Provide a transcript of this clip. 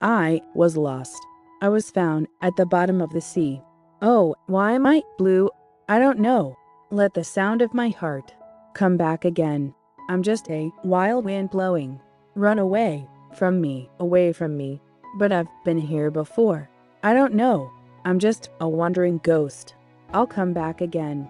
I was lost. I was found at the bottom of the sea. Oh, why am I blue? I don't know. Let the sound of my heart come back again. I'm just a wild wind blowing. Run away from me, away from me. But I've been here before. I don't know. I'm just a wandering ghost. I'll come back again.